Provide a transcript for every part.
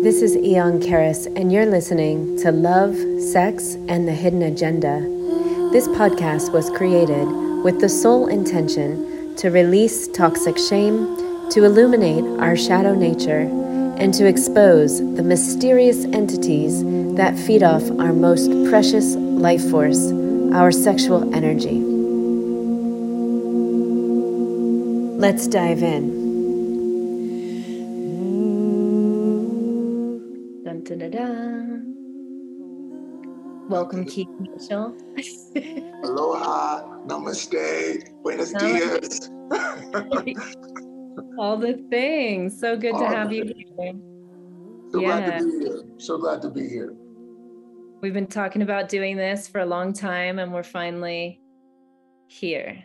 This is Aeon Karis, and you're listening to Love, Sex, and the Hidden Agenda. This podcast was created with the sole intention to release toxic shame, to illuminate our shadow nature, and to expose the mysterious entities that feed off our most precious life force, our sexual energy. Let's dive in. Welcome, Keith Mitchell. Aloha, namaste, buenos dias. All the things. So good to have you here. so glad Yeah. to be here. So glad to be here. We've been talking about doing this for a long time, and we're finally here.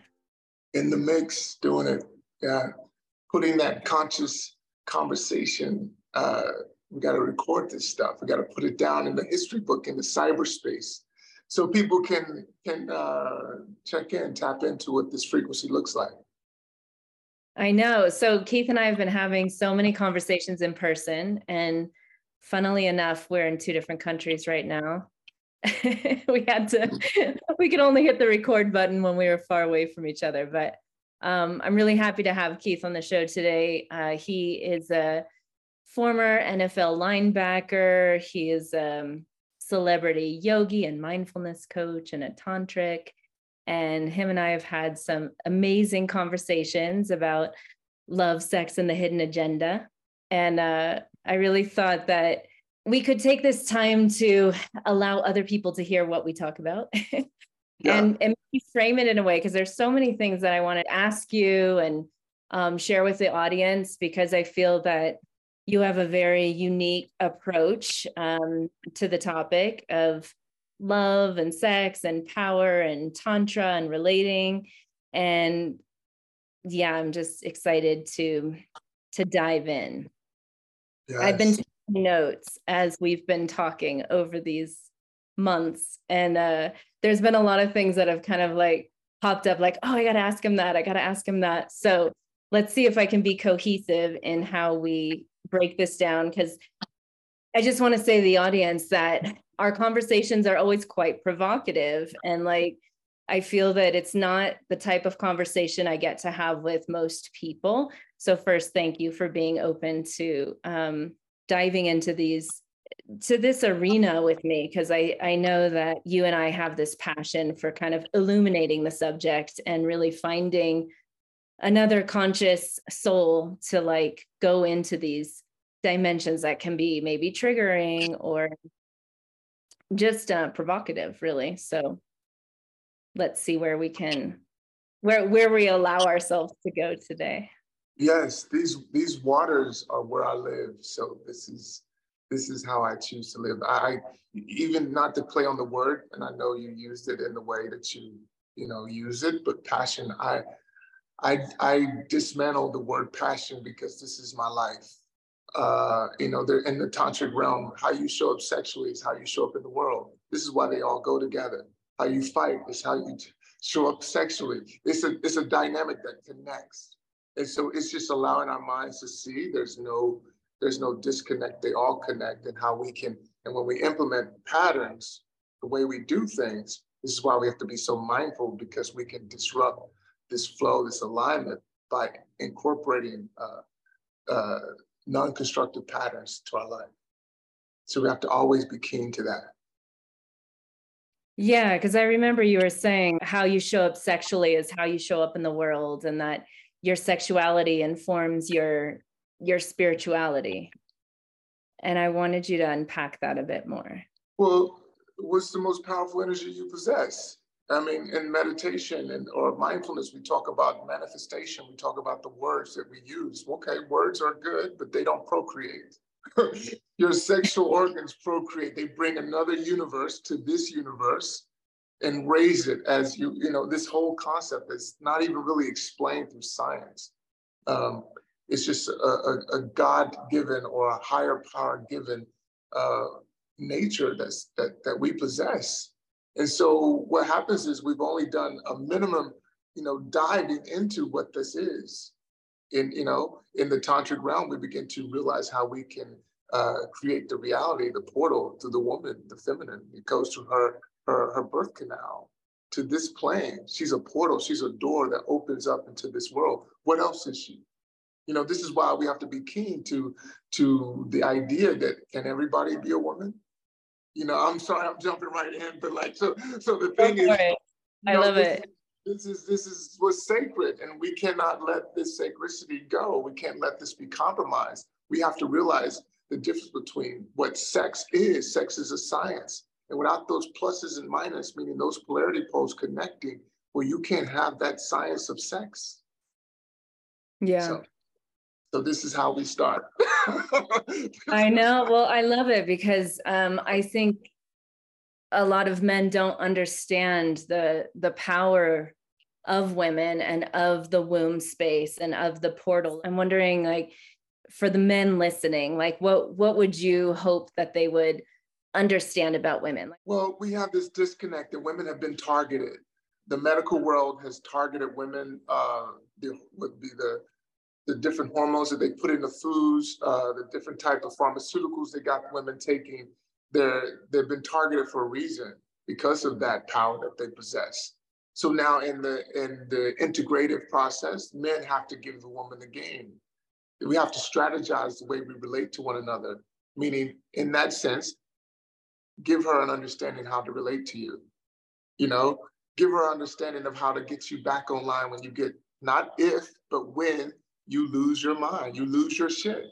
In the mix, doing it. Yeah. Putting that conscious conversation. Uh, we got to record this stuff. We got to put it down in the history book in the cyberspace, so people can can uh, check in, tap into what this frequency looks like. I know. So Keith and I have been having so many conversations in person, and funnily enough, we're in two different countries right now. we had to, we could only hit the record button when we were far away from each other. But um, I'm really happy to have Keith on the show today. Uh, he is a former NFL linebacker. He is a celebrity yogi and mindfulness coach and a tantric and him and I have had some amazing conversations about love, sex, and the hidden agenda. And uh, I really thought that we could take this time to allow other people to hear what we talk about Yeah. and, and maybe frame it in a way because there's so many things that I want to ask you and um, share with the audience because I feel that you have a very unique approach um, to the topic of love and sex and power and tantra and relating. And yeah i'm just excited to to dive in. I've been taking notes as we've been talking over these months. And uh there's been a lot of things that have kind of like popped up like oh i gotta ask him that. I gotta ask him that. So let's see if i can be cohesive in how we break this down because I just want to say to the audience that our conversations are always quite provocative. And like, I feel that it's not the type of conversation I get to have with most people. So, first, thank you for being open to um, diving into these to this arena with me because I, I know that you and I have this passion for kind of illuminating the subject and really finding another conscious soul to like go into these dimensions that can be maybe triggering or just uh, provocative really so let's see where we can where where we allow ourselves to go today Yes, these these waters are where I live. So this is this is how I choose to live. I, I even not to play on the word, and I know you used it in the way that you you know use it, but passion. I I I dismantle the word passion because this is my life. Uh, you know, they're in the tantric realm. How you show up sexually is how you show up in the world. This is why they all go together. How you fight is how you show up sexually. It's a it's a dynamic that connects. And so it's just allowing our minds to see there's no there's no disconnect. They all connect and how we can and when we implement patterns, the way we do things, this is why we have to be so mindful because we can disrupt this flow, this alignment by incorporating uh, uh, non-constructive patterns to our life. So we have to always be keen to that. yeah because i remember you were saying how you show up sexually is how you show up in the world and that your sexuality informs your your spirituality and i wanted you to unpack that a bit more Well, what's the most powerful energy you possess? I mean, in meditation and or mindfulness, we talk about manifestation. We talk about the words that we use. Okay, words are good, but they don't procreate. Your sexual organs procreate. They bring another universe to this universe and raise it as you, you know, this whole concept is not even really explained through science. Um, it's just a, a, a God-given or a higher power given uh, nature that's that that we possess. And so what happens is we've only done a minimum, you know, diving into what this is. In you know, in the tantric realm, we begin to realize how we can uh, create the reality, the portal to the woman, the feminine. It goes through her her her birth canal to this plane. She's a portal. She's a door that opens up into this world. What else is she? You know, this is why we have to be keen to to the idea that can everybody be a woman? You know, I'm sorry, I'm jumping right in, but like so so the thing is I know, love this, it. This is this is what's sacred, and we cannot let this sacredity go. We can't let this be compromised. We have to realize the difference between what sex is. Sex is a science. And without those pluses and minuses, meaning those polarity poles connecting, well, you can't have that science of sex. Yeah. So, so this is how we start. I know. Well, I love it because um, I think a lot of men don't understand the the power of women and of the womb space and of the portal. I'm wondering, like, for the men listening, like, what what would you hope that they would understand about women? Well, we have this disconnect that women have been targeted. The medical world has targeted women. Uh, the, would be the the different hormones that they put in the foods, uh, the different type of pharmaceuticals they got women taking. They're they've been targeted for a reason because of that power that they possess. So now in the in the integrative process, men have to give the woman the game. We have to strategize the way we relate to one another. Meaning, in that sense, give her an understanding how to relate to you. You know, give her an understanding of how to get you back online when you get not if, but when you lose your mind, you lose your shit.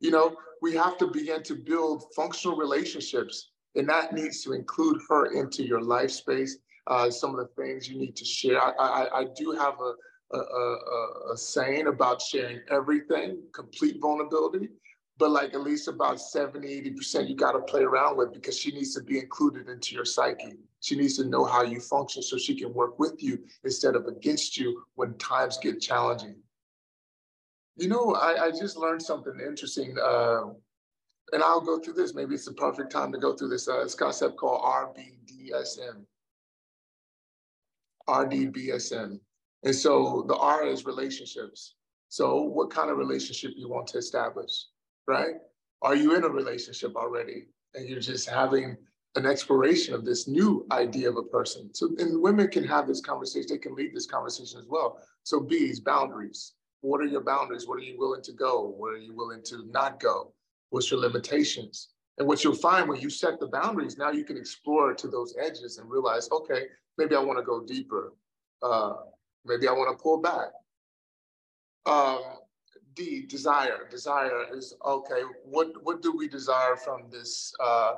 You know, we have to begin to build functional relationships, and that needs to include her into your life space. Uh, some of the things you need to share. I, I, I do have a, a, a, a saying about sharing everything, complete vulnerability but like at least about 70, 80% you got to play around with because she needs to be included into your psyche. She needs to know how you function so she can work with you instead of against you when times get challenging. You know, I, I just learned something interesting. Uh, and I'll go through this. Maybe it's the perfect time to go through this, uh, this concept called RBDSM. RDBSM. And so the R is relationships. So what kind of relationship you want to establish? right? Are you in a relationship already and you're just having an exploration of this new idea of a person? So, and women can have this conversation, they can lead this conversation as well. So, B is boundaries. What are your boundaries? What are you willing to go? Where are you willing to not go? What's your limitations? And what you'll find when you set the boundaries, now you can explore to those edges and realize, okay, maybe I want to go deeper. Uh, maybe I want to pull back. Um, D, desire. Desire is okay. What what do we desire from this uh,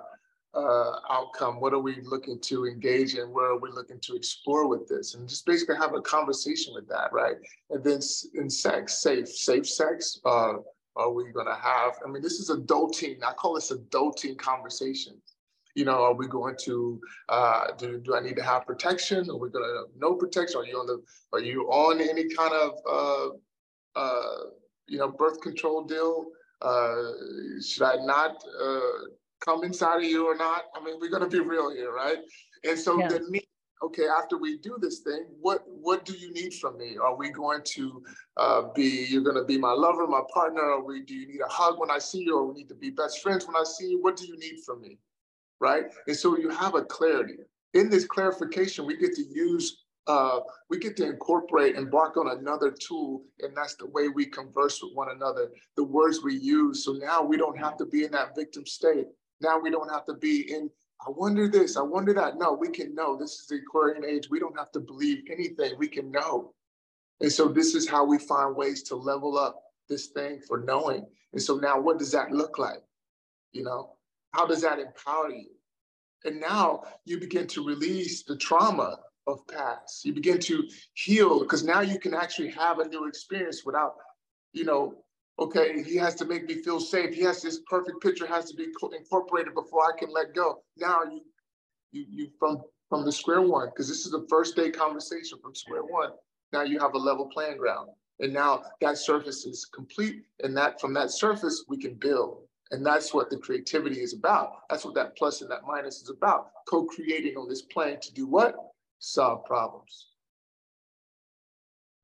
uh, outcome? What are we looking to engage in? Where are we looking to explore with this? And just basically have a conversation with that, right? And then in sex, safe, safe sex. Uh, are we going to have? I mean, this is adulting. I call this adulting conversation. You know, are we going to uh, do? Do I need to have protection? Are we going to have no protection? Are you on the? Are you on any kind of uh, uh, you know, birth control deal? Uh, should I not uh, come inside of you or not? I mean, we're going to be real here, right? And so yeah. the need, okay, after we do this thing, what what do you need from me? Are we going to uh, be, you're going to be my lover, my partner? Or we, do you need a hug when I see you? Or we need to be best friends when I see you? What do you need from me? Right? And so you have a clarity. In this clarification, we get to use uh, we get to incorporate, embark on another tool, and that's the way we converse with one another, the words we use. So now we don't have to be in that victim state. Now we don't have to be in, I wonder this, I wonder that. No, we can know. This is the Aquarian age. We don't have to believe anything. We can know. And so this is how we find ways to level up this thing for knowing. And so now what does that look like? You know, how does that empower you? And now you begin to release the trauma of past. You begin to heal because now you can actually have a new experience without, you know, okay, he has to make me feel safe. He has this perfect picture has to be incorporated before I can let go. Now you, you, you from from the square one because this is the first day conversation from square one. Now you have a level playing ground, and now that surface is complete, and that from that surface we can build. And that's what the creativity is about. That's what that plus and that minus is about. Co-creating on this plane to do what? solve problems.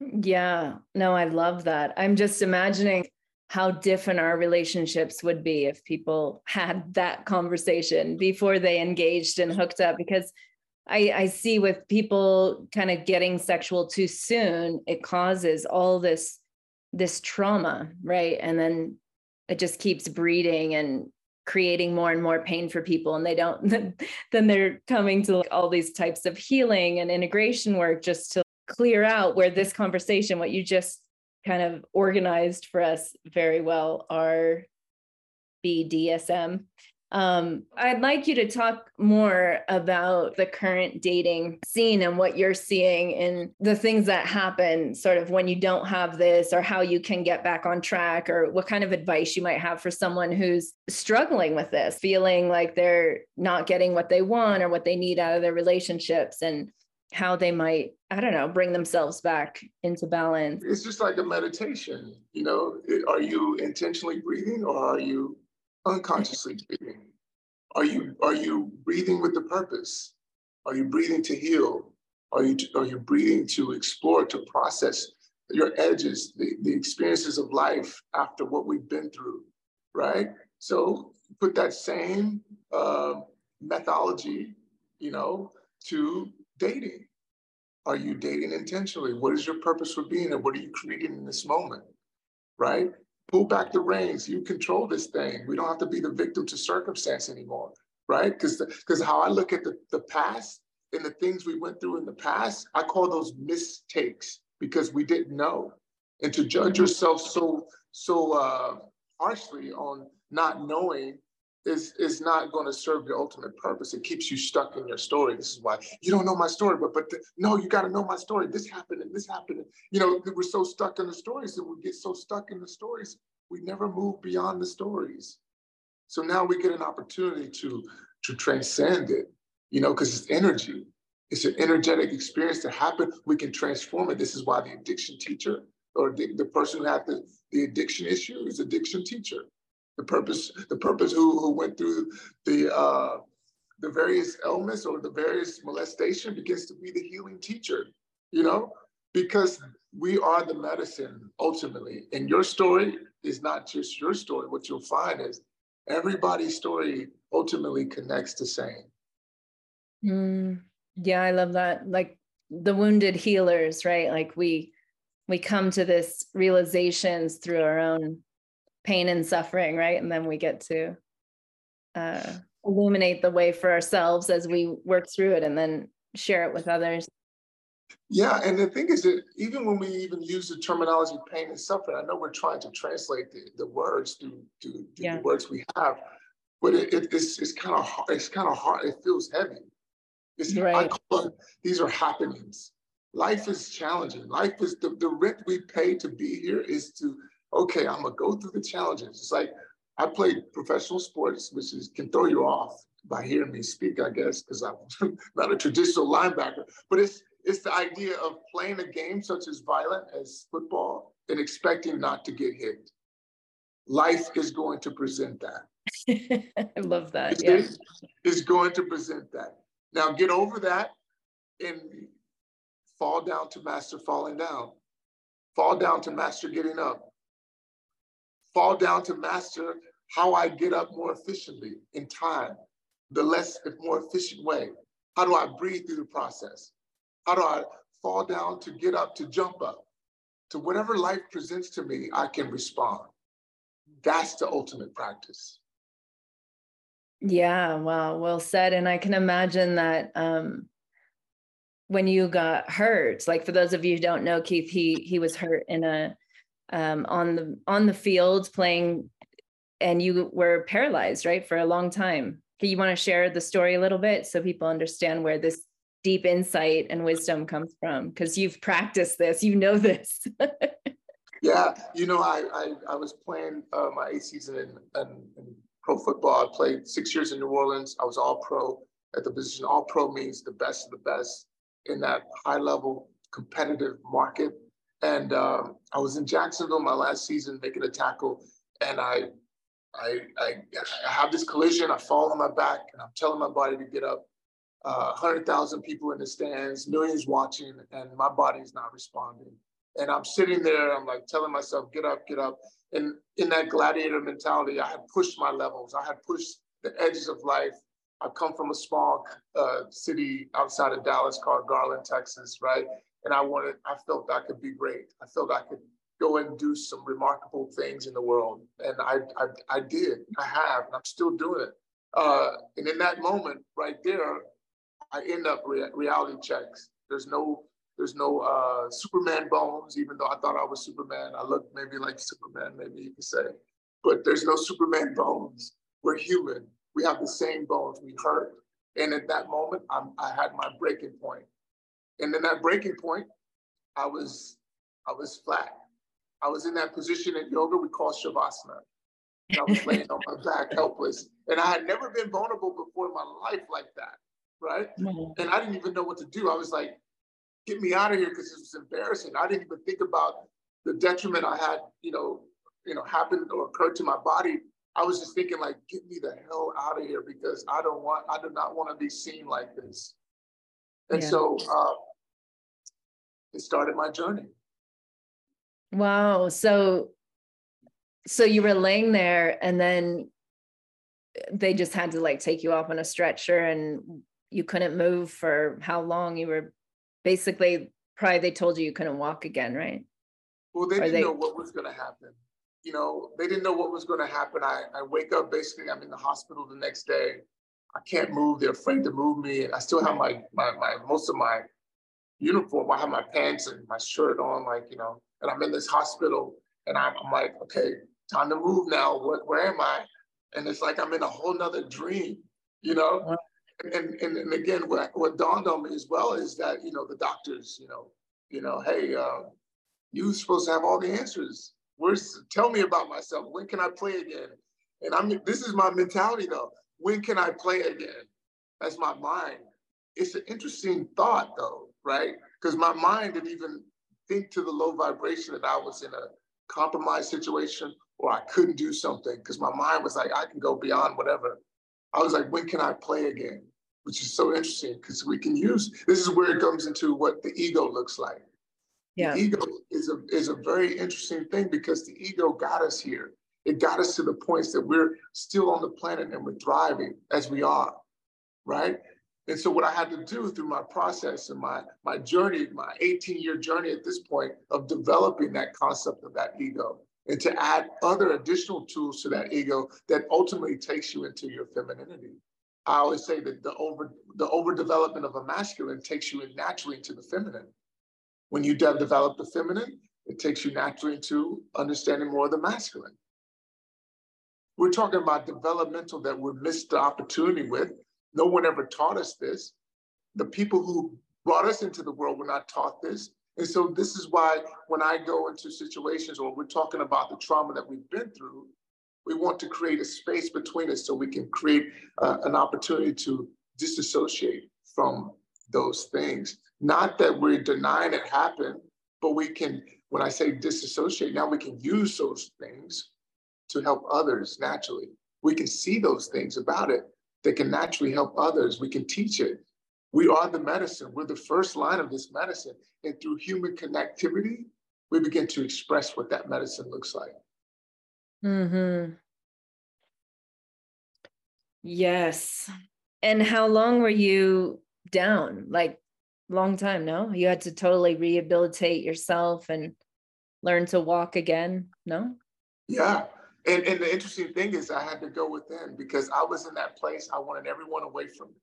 Yeah, no, I love that. I'm just imagining how different our relationships would be if people had that conversation before they engaged and hooked up because I, I see with people kind of getting sexual too soon, it causes all this this trauma, right? And then it just keeps breeding and creating more and more pain for people and they don't then they're coming to like all these types of healing and integration work just to clear out where this conversation what you just kind of organized for us very well are BDSM um, I'd like you to talk more about the current dating scene and what you're seeing and the things that happen sort of when you don't have this, or how you can get back on track, or what kind of advice you might have for someone who's struggling with this, feeling like they're not getting what they want or what they need out of their relationships, and how they might, I don't know, bring themselves back into balance. It's just like a meditation. You know, are you intentionally breathing or are you unconsciously breathing? Are you are you breathing with the purpose? Are you breathing to heal? Are you are you breathing to explore, to process your edges, the, the experiences of life after what we've been through, right? So put that same uh, methodology, you know, to dating. Are you dating intentionally? What is your purpose for being and what are you creating in this moment? Right? pull back the reins. You control this thing. We don't have to be the victim to circumstance anymore, right? Because because how I look at the, the past and the things we went through in the past, I call those mistakes because we didn't know. And to judge yourself so so uh, harshly on not knowing is is not going to serve your ultimate purpose. It keeps you stuck in your story. This is why you don't know my story, but but the, no, you got to know my story. This happened and this happened. You know, we're so stuck in the stories, and we get so stuck in the stories, we never move beyond the stories. So now we get an opportunity to to transcend it. You know, because it's energy. It's an energetic experience to happen. We can transform it. This is why the addiction teacher or the, the person who had the, the addiction issue is addiction teacher the purpose, the purpose who, who went through the uh, the various ailments or the various molestation begins to be the healing teacher, you know, because we are the medicine ultimately. And your story is not just your story. What you'll find is everybody's story ultimately connects the same. Mm, yeah, I love that. Like the wounded healers, right? Like we we come to this realizations through our own pain and suffering, right? And then we get to uh, illuminate the way for ourselves as we work through it and then share it with others. Yeah, and the thing is that even when we even use the terminology pain and suffering, I know we're trying to translate the, the words to through, yeah. the words we have, but it, it, it's it's kind of hard. It's kind of hard. It feels heavy. It's, right. It, these are happenings. Life is challenging. Life is the, the rent we pay to be here is to okay, I'm gonna go through the challenges. It's like I played professional sports, which is can throw you off by hearing me speak, I guess, because I'm not a traditional linebacker. But it's it's the idea of playing a game such as violent as football and expecting not to get hit. Life is going to present that. I love that. Yeah. It's going to present that. Now get over that and fall down to master falling down. Fall down to master getting up fall down to master how I get up more efficiently in time, the less, if more efficient way. How do I breathe through the process? How do I fall down to get up, to jump up? To whatever life presents to me, I can respond. That's the ultimate practice. Yeah, well, well said. And I can imagine that um, when you got hurt, like for those of you who don't know, Keith, he he was hurt in a um, on the on the field playing and you were paralyzed right for a long time. You want to share the story a little bit so people understand where this deep insight and wisdom comes from? Because you've practiced this you know this. Yeah you know i i, I was playing uh, my A season in, in, in pro football. I played six years in new orleans. I was all pro. At the position all pro means the best of the best in that high level competitive market and um, I was in Jacksonville my last season making a tackle, and I, I, I, I have this collision. I fall on my back, and I'm telling my body to get up. Uh, 100,000 people in the stands, millions watching, and my body is not responding. And I'm sitting there, I'm like telling myself, get up, get up. And in that gladiator mentality, I had pushed my levels. I had pushed the edges of life. I come from a small uh, city outside of Dallas called Garland, Texas, right? And I wanted, I felt I could be great. I felt I could go and do some remarkable things in the world. And I, I, I did, I have, and I'm still doing it. Uh, and in that moment right there, I end up re- reality checks. There's no there's no uh, Superman bones, even though I thought I was Superman. I look maybe like Superman, maybe you could say, but there's no Superman bones. We're human. We have the same bones. We hurt. And at that moment, I'm, I had my breaking point. And then that breaking point, I was I was flat. I was in that position in yoga we call shavasana. And I was laying on my back, helpless. And I had never been vulnerable before in my life like that, right? Mm-hmm. And I didn't even know what to do. I was like, get me out of here because it was embarrassing. I didn't even think about the detriment I had, you know, you know, happened or occurred to my body. I was just thinking like, get me the hell out of here because I don't want, I do not want to be seen like this. And yeah. so uh, it started my journey. Wow. So so you were laying there and then they just had to like take you off on a stretcher and you couldn't move for how long? You were basically probably they told you you couldn't walk again right? Well they didn't they... know what was going to happen. You know they didn't know what was going to happen. I, I wake up basically i'm in the hospital the next day. I can't move. They're afraid to move me. And i still have my my, my most of my uniform i have my pants and my shirt on like you know and i'm in this hospital and I'm, I'm like okay time to move now. What, where am I? And it's like I'm in a whole nother dream, you know? And, and, and again, what, what dawned on me as well is that, you know, the doctors, you know, you know, hey, uh, you're supposed to have all the answers. Where's, tell me about myself. When can I play again? And I'm, this is my mentality though. When can I play again? That's my mind. It's an interesting thought though, right? Because my mind didn't even think to the low vibration that I was in a compromised situation or I couldn't do something because my mind was like, I can go beyond whatever. I was like, when can I play again? Which is so interesting because we can use this is where it comes into what the ego looks like. Yeah. The ego is a is a very interesting thing because the ego got us here. It got us to the points that we're still on the planet and we're thriving as we are, right? And so what I had to do through my process and my my journey, my 18 year journey at this point of developing that concept of that ego and to add other additional tools to that ego that ultimately takes you into your femininity. I always say that the over the overdevelopment of a masculine takes you naturally into the feminine. When you develop the feminine, it takes you naturally into understanding more of the masculine. We're talking about developmental that we missed the opportunity with. No one ever taught us this. The people who brought us into the world were not taught this. And so this is why when I go into situations or we're talking about the trauma that we've been through, we want to create a space between us so we can create uh, an opportunity to disassociate from those things. Not that we're denying it happened, but we can, when I say disassociate, now we can use those things to help others naturally. We can see those things about it that can naturally help others. We can teach it. We are the medicine. We're the first line of this medicine. And through human connectivity, we begin to express what that medicine looks like. Mm-hmm. Yes. And how long were you down? Like long time, no? You had to totally rehabilitate yourself and learn to walk again, no? Yeah. And, and the interesting thing is I had to go within because I was in that place. I wanted everyone away from me.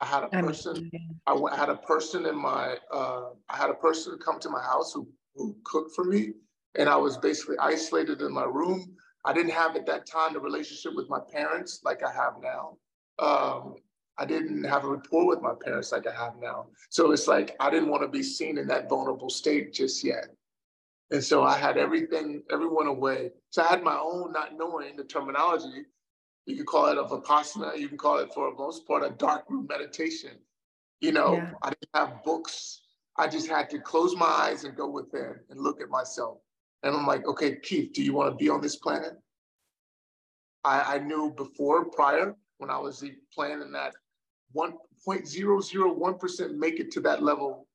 I had a person. I had a person in my. Uh, I had a person come to my house who who cooked for me, and I was basically isolated in my room. I didn't have at that time the relationship with my parents like I have now. Um, I didn't have a rapport with my parents like I have now. So it's like I didn't want to be seen in that vulnerable state just yet. And so I had everything, everyone away. So I had my own, not knowing the terminology, you can call it a vipassana. You can call it, for the most part, a dark room meditation. You know, yeah. I didn't have books. I just had to close my eyes and go within and look at myself. And I'm like, okay, Keith, do you want to be on this planet? I, I knew before, prior, when I was playing in that 1.001% make it to that level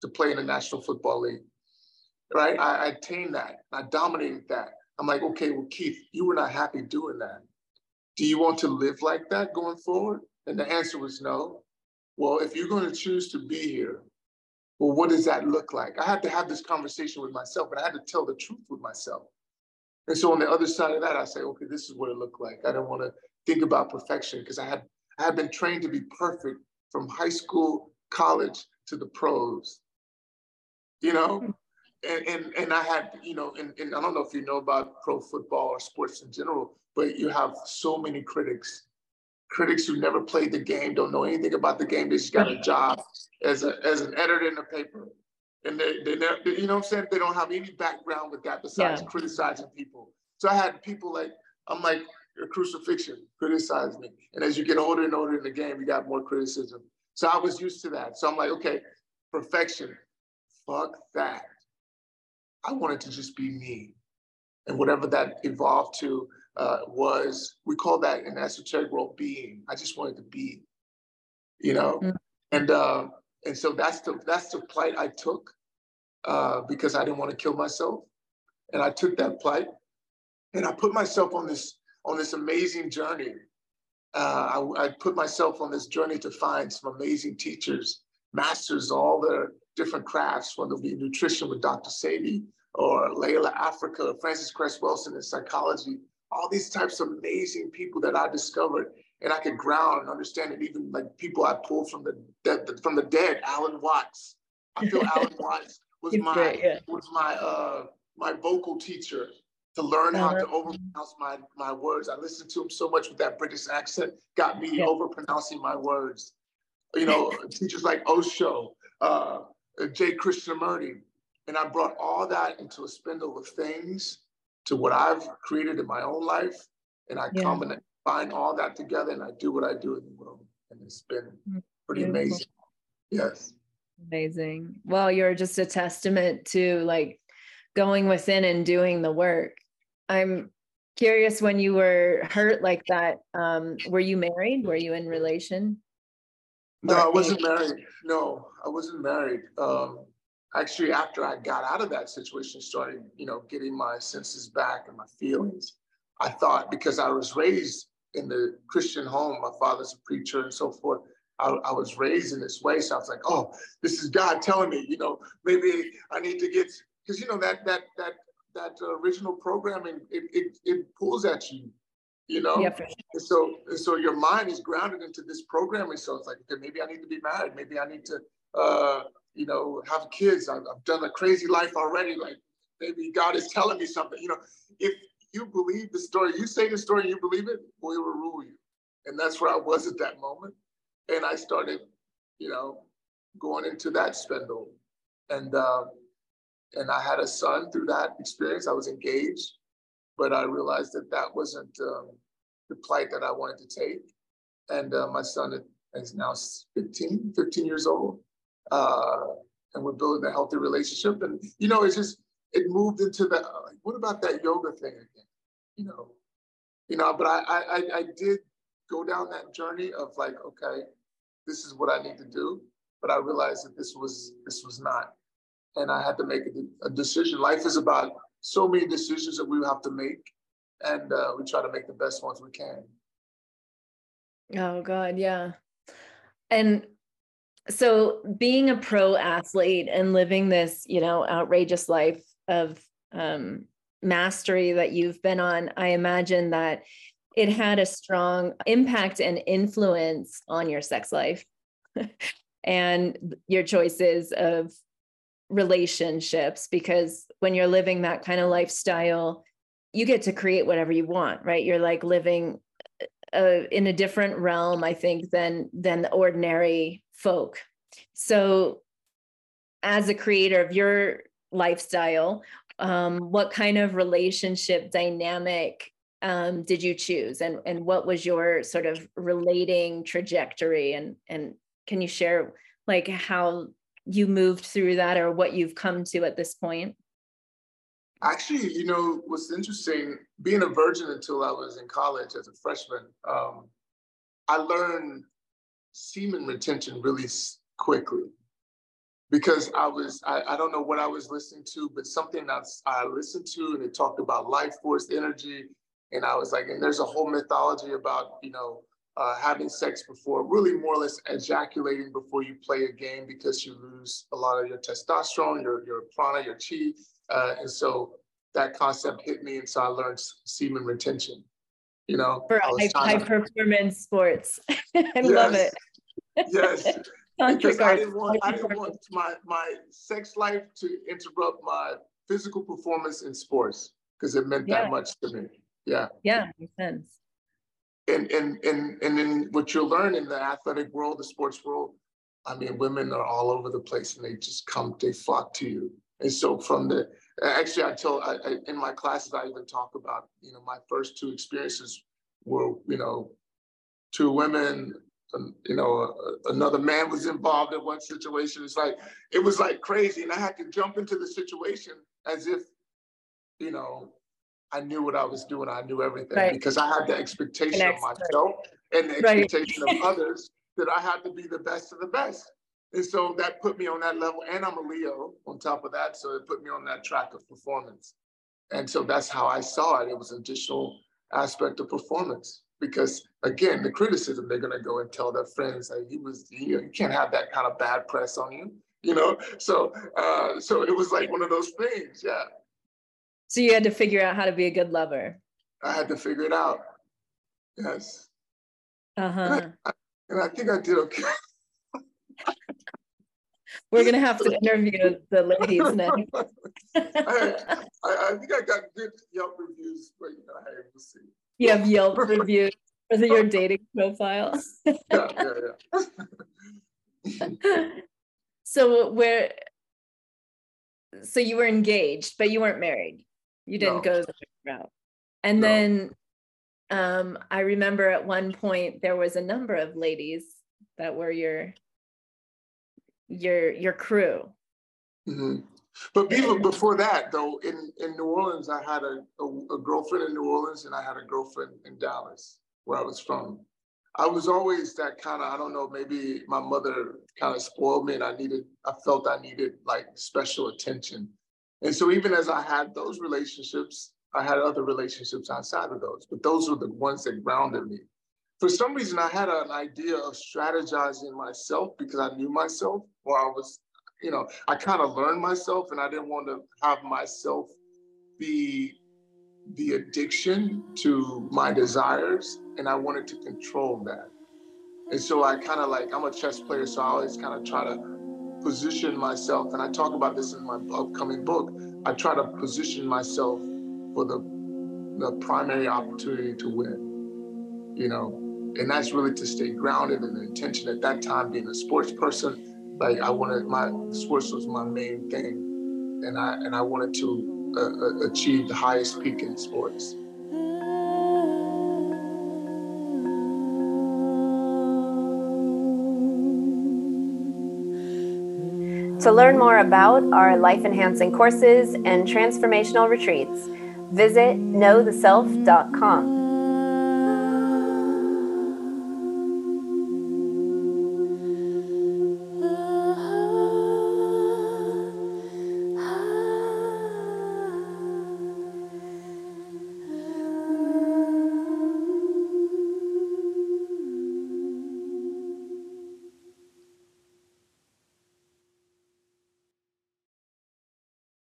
to play in the National Football League. Right? I, I attained that. I dominated that. I'm like, okay, well, Keith, you were not happy doing that. Do you want to live like that going forward? And the answer was no. Well, if you're going to choose to be here, well, what does that look like? I had to have this conversation with myself, and I had to tell the truth with myself. And so on the other side of that, I say, okay, this is what it looked like. I do not want to think about perfection because I had I had been trained to be perfect from high school, college to the pros. You know? And and, and I had, you know, and, and I don't know if you know about pro football or sports in general, but you have so many critics. Critics who never played the game, don't know anything about the game. They just got a job as a as an editor in the paper. And they, they, they you know what I'm saying? They don't have any background with that besides yeah. criticizing people. So I had people like, I'm like, a crucifixion, criticize me. And as you get older and older in the game, you got more criticism. So I was used to that. So I'm like, okay, perfection, fuck that. I wanted to just be me. And whatever that evolved to uh, was, we call that an esoteric world being. I just wanted to be, you know? Mm-hmm. And uh, and so that's the that's the plight I took uh, because I didn't want to kill myself. And I took that plight and I put myself on this on this amazing journey. Uh, I, I, put myself on this journey to find some amazing teachers, masters, all the different crafts, whether it be nutrition with Dr. Sebi or Llaila Afrika, Frances Cress Welsing in psychology, all these types of amazing people that I discovered and I could ground and understand it. Even like people I pulled from the, the from the dead, Alan Watts. I feel Alan Watts was my great, yeah. was my uh my vocal teacher to learn how to uh-huh. overpronounce my, my words. I listened to him so much with that British accent, got me yeah. overpronouncing my words. You know, teachers like Osho, uh, J. Krishnamurti. And I brought all that into a spindle of things to what I've created in my own life. And I yeah. combine, all that together and I do what I do in the world. And it's been mm, pretty Beautiful. amazing. Yes. Amazing. Well, you're just a testament to like going within and doing the work. I'm curious when you were hurt like that, um, were you married? Were you in relation? No, I wasn't married. No, I wasn't married. Um, actually, after I got out of that situation, started, you know, getting my senses back and my feelings, I thought because I was raised in the Christian home, my father's a preacher and so forth. I, I, was raised in this way, so I was like, "Oh, this is God telling me, you know, maybe I need to get because you know that that that that uh, original programming it, it it pulls at you you know? Yeah, sure. and so and so your mind is grounded into this programming so it's like okay maybe i need to be married. Maybe i need to uh you know have kids. I've, I've done a crazy life already. Like maybe god is telling me something. You know if you believe the story you say the story you believe it we will rule you. And that's where i was at that moment. And i started you know going into that spindle. And uh, and I had a son through that experience. I was engaged, but I realized that that wasn't um, the plight that I wanted to take. And uh, my son is now 15, 15 years old, uh, and we're building a healthy relationship. And you know, it's just it moved into the like, what about that yoga thing again? You know, you know. But I, I I did go down that journey of like, okay, this is what I need to do. But I realized that this was this was not and I had to make a, a, decision. Life is about so many decisions that we have to make, and uh, we try to make the best ones we can. Oh God, yeah. And so being a pro athlete and living this, you know, outrageous life of um, mastery that you've been on, I imagine that it had a strong impact and influence on your sex life and your choices of relationships because when you're living that kind of lifestyle you get to create whatever you want right? You're like living uh, in a different realm i think than than the ordinary folk. So as a creator of your lifestyle um, what kind of relationship dynamic um, did you choose? And and what was your sort of relating trajectory? And and can you share like how you moved through that or what you've come to at this point? Actually, you know, what's interesting, being a virgin until I was in college as a freshman, um, I learned semen retention really quickly. because I was, I, I don't know what I was listening to, but something that I listened to and it talked about life force energy. And I was like, and there's a whole mythology about, you know, uh, having sex before, really more or less ejaculating before you play a game because you lose a lot of your testosterone, your, your prana, your chi. Uh, and so that concept hit me. And so I learned semen retention, you know. For high, high to... performance sports. I yes. love it. yes. because I didn't want, I didn't want my, my sex life to interrupt my physical performance in sports because it meant yeah. that much to me. Yeah. Yeah, makes sense and and and and then what you learn in the athletic world, the sports world, I mean, women are all over the place, and they just come, they flock to you. And so from the actually, I tell I, I, in my classes, I even talk about you know my first two experiences were you know two women. Um, you know, uh, another man was involved in one situation. It's like it was like crazy, and I had to jump into the situation as if, you know, I knew what I was doing. I knew everything right. because I had the expectation of myself and the expectation right. of others that I had to be the best of the best. And so that put me on that level. And I'm a Leo on top of that. So it put me on that track of performance. And so that's how I saw it. It was an additional aspect of performance. Because again, the criticism, they're gonna go and tell their friends, that he was, you, you can't have that kind of bad press on you, you know? So uh, so it was like one of those things, yeah. So you had to figure out how to be a good lover. I had to figure it out. Yes. Uh huh. And, and, I think I did okay. We're gonna have to interview the ladies next. I, I, I, think I got good Yelp reviews, but you know, I will see. You have Yelp reviews for your dating profile. yeah, yeah, yeah. so where so you were engaged, but you weren't married. You didn't no. go the route. And no. then um, I remember at one point there was a number of ladies that were your your your crew. Mm-hmm. But even before that, though, in, in New Orleans, I had a, a, a, girlfriend in New Orleans and I had a girlfriend in Dallas, where I was from. I was always that kind of, I don't know, maybe my mother kind of spoiled me and I needed, I felt I needed like special attention. And so even as I had those relationships, I had other relationships outside of those, but those were the ones that grounded me. For some reason, I had an idea of strategizing myself because I knew myself, or I was, you know, I kind of learned myself, and I didn't want to have myself be the addiction to my desires, and I wanted to control that. And so I kind of like, I'm a chess player, so I always kind of try to position myself, and I talk about this in my upcoming book. I try to position myself for the the primary opportunity to win. You know, and that's really to stay grounded and the intention at that time being a sports person. Like I wanted my sports was my main thing, and I and I wanted to uh, uh achieve the highest peak in sports. To learn more about our life enhancing courses and transformational retreats, visit knowtheself.com.